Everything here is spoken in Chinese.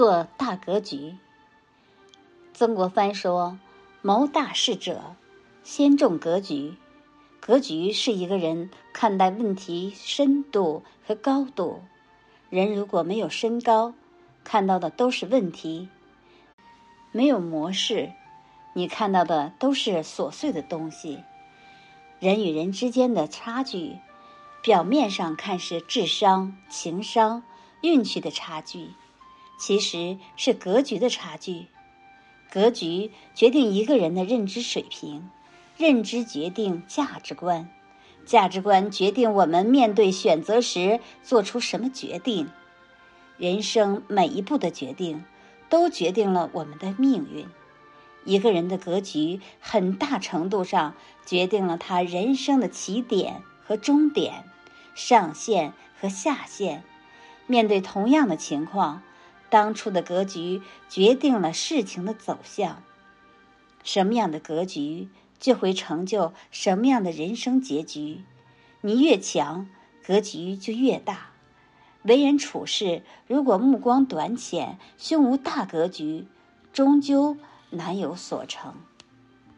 做大格局。曾国藩说：“谋大事者，先重格局。格局是一个人看待问题深度和高度。人如果没有身高，看到的都是问题；没有模式，你看到的都是琐碎的东西。人与人之间的差距，表面上看是智商、情商、运气的差距。”其实是格局的差距，格局决定一个人的认知水平，认知决定价值观，价值观决定我们面对选择时做出什么决定。人生每一步的决定，都决定了我们的命运。一个人的格局，很大程度上决定了他人生的起点和终点，上限和下限。面对同样的情况。当初的格局决定了事情的走向，什么样的格局就会成就什么样的人生结局。你越强，格局就越大。为人处事，如果目光短浅、胸无大格局，终究难有所成。